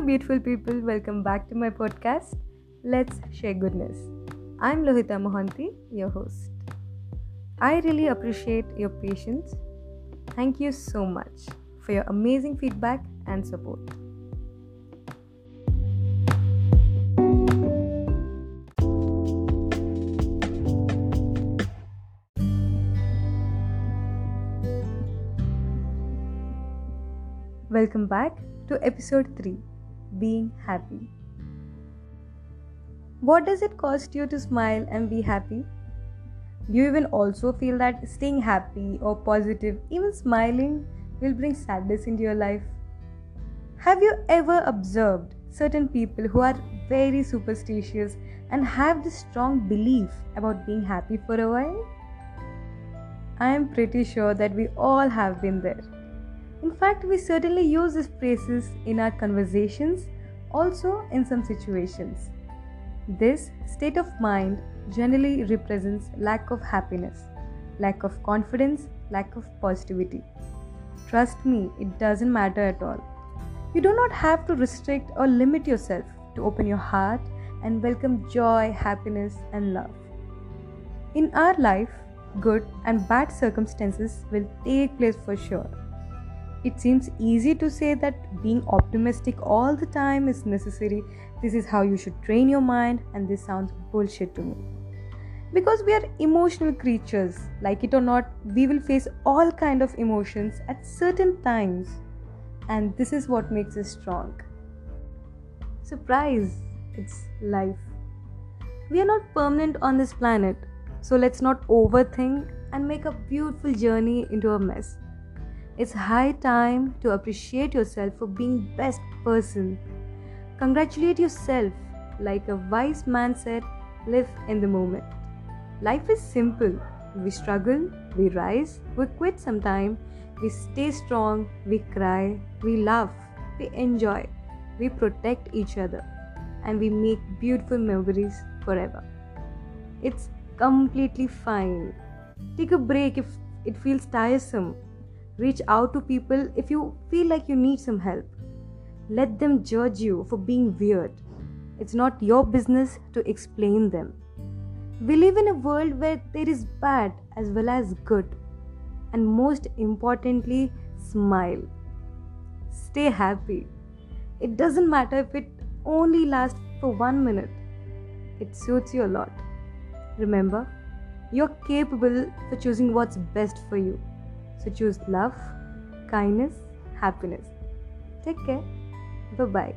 beautiful people. Welcome back to my podcast. Let's share goodness. I'm Lohita Mohanty, your host. I really appreciate your patience. Thank you so much for your amazing feedback and support. Welcome back to episode 3 Being Happy. What does it cost you to smile and be happy? Do you even also feel that staying happy or positive, even smiling, will bring sadness into your life? Have you ever observed certain people who are very superstitious and have this strong belief about being happy for a while? I am pretty sure that we all have been there. In fact, we certainly use these phrases in our conversations, also in some situations. This state of mind generally represents lack of happiness, lack of confidence, lack of positivity. Trust me, it doesn't matter at all. You do not have to restrict or limit yourself to open your heart and welcome joy, happiness, and love. In our life, good and bad circumstances will take place for sure it seems easy to say that being optimistic all the time is necessary. This is how you should train your mind, and this sounds bullshit to me. Because we are emotional creatures, like it or not, we will face all kind of emotions at certain times, and this is what makes us strong. Surprise! It's life. We are not permanent on this planet, so let's not overthink and make a beautiful journey into a mess. It's high time to appreciate yourself for being best person. Congratulate yourself. Like a wise man said, live in the moment. Life is simple. We struggle, we rise, we quit sometime, we stay strong, we cry, we laugh, we enjoy, we protect each other, and we make beautiful memories forever. It's completely fine. Take a break if it feels tiresome Reach out to people if you feel like you need some help. Let them judge you for being weird. It's not your business to explain them. We live in a world where there is bad as well as good. And most importantly, smile. Stay happy. It doesn't matter if it only lasts for one minute, it suits you a lot. Remember, you're capable for choosing what's best for you. So choose love, kindness, happiness. Take care. Bye bye.